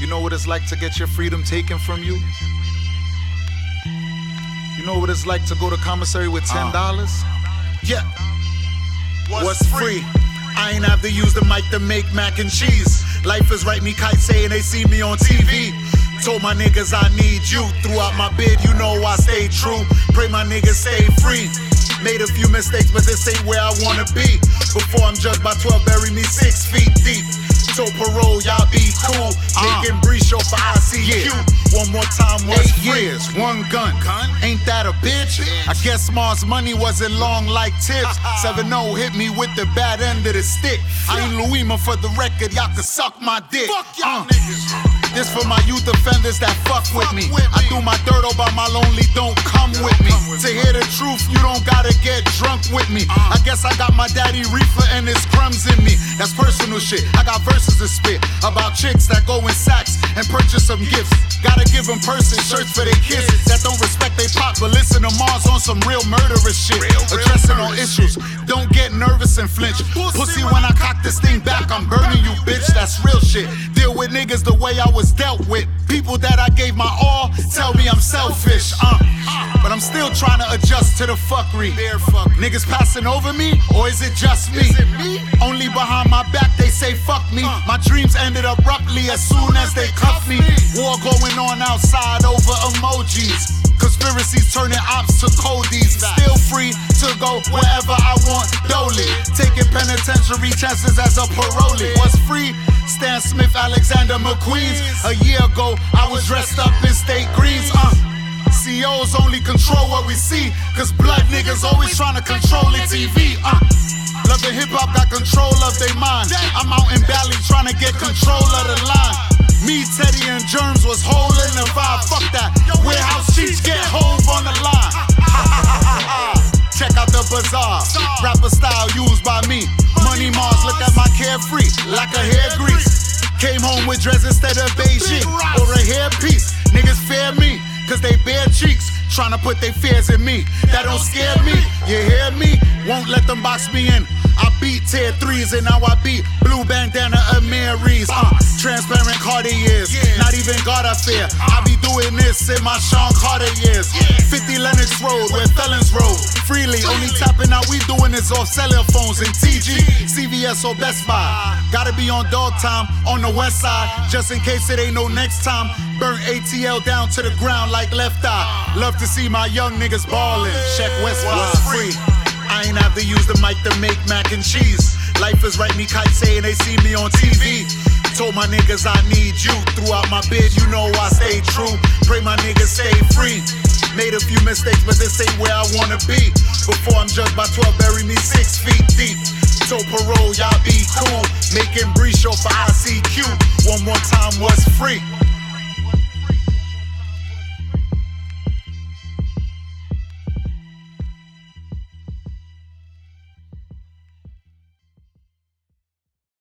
You know what it's like to get your freedom taken from you? You know what it's like to go to commissary with ten uh. dollars? Yeah. What's free? I ain't have to use the mic to make mac and cheese. Life is right, me kite saying they see me on TV. Told my niggas I need you. Throughout my bid, you know I stay true. Pray my niggas stay free. Made a few mistakes, but this ain't where I wanna be. Before I'm judged by 12, bury me six feet deep. So parole, y'all be cool. Making breeze show for ICQ. One more time, what's Eight free? years, one gun. gun. Ain't that a bitch? I guess Marz Money wasn't long like tips. 7-0 hit me with the bad end of the stick. I ain't Louima for the record, y'all can suck my dick. Fuck y'all Uh. niggas. This for my youth offenders that fuck with me. with I do my dirt all by my lonely, don't come with me. come with To me. hear truth, you don't gotta get drunk with me. Uh. I guess I got my daddy reefer and his crumbs in me. That's personal shit. I got verses to spit about chicks that go in sacks and purchase some gifts. Gotta give them person shirts for their kids that don't respect they pop, but listen to Marz on some real murderous shit. Real, real Addressing all murderous issues. Don't get nervous and flinch. Pussy, when I cock this thing back, I'm burning you, bitch. That's real shit. Deal with niggas the way I to the fuckery. They're fuck. Niggas passing over me, or is it just me? Is it me? Only behind my back they say fuck me. My dreams ended abruptly as soon as they cuffed me. War going on outside over emojis. Conspiracies turning ops to codies. Still free to go wherever I want. Dolly. Taking penitentiary chances as a parolee. What's free? Stan Smith, Alexander McQueen's. A year ago, I was dressed up in state greens. Uh. CEOs only control what we see. Cause blood niggas always trying to control the TV. Uh. Love the hip hop got control of their mind. I'm out in Bali trying to get control of the line. Me, Teddy, and Germs was holding the vibe. Fuck that. Warehouse cheats get hove on the line. Check out the bazaar. Rapper style used by me. Money Marz, look at my carefree. Like a hair grease. Came home with dress instead of Beijing or a hairpiece. Niggas fear me, cause they cheeks. Trying to put their fears in me. That don't scare me. You hear me? Won't let them box me in. I beat tier threes and now I beat blue bandana Amiris. Uh, transparent Cartiers. Not even God I fear. I be doing this in my Sean Carter years. 50 Lennox Road where felons roll freely. Only tapping out we doing is off cellular phones and TG, CVS or Best Buy. Gotta be on dog time on the west side just in case it ain't no next time. Burn ATL down to the ground like left eye. Love to see my young niggas ballin'. Check West What's free. I ain't have to use the mic to make mac and cheese. Life is right, me kite saying they see me on TV. Told my niggas I need you. Throughout my bid, you know I stay true. Pray my niggas stay free. Made a few mistakes, but this ain't where I wanna be. Before I'm judged by 12, bury me six feet deep. So parole, y'all be cool. Making breach off for ICQ. One more time was free.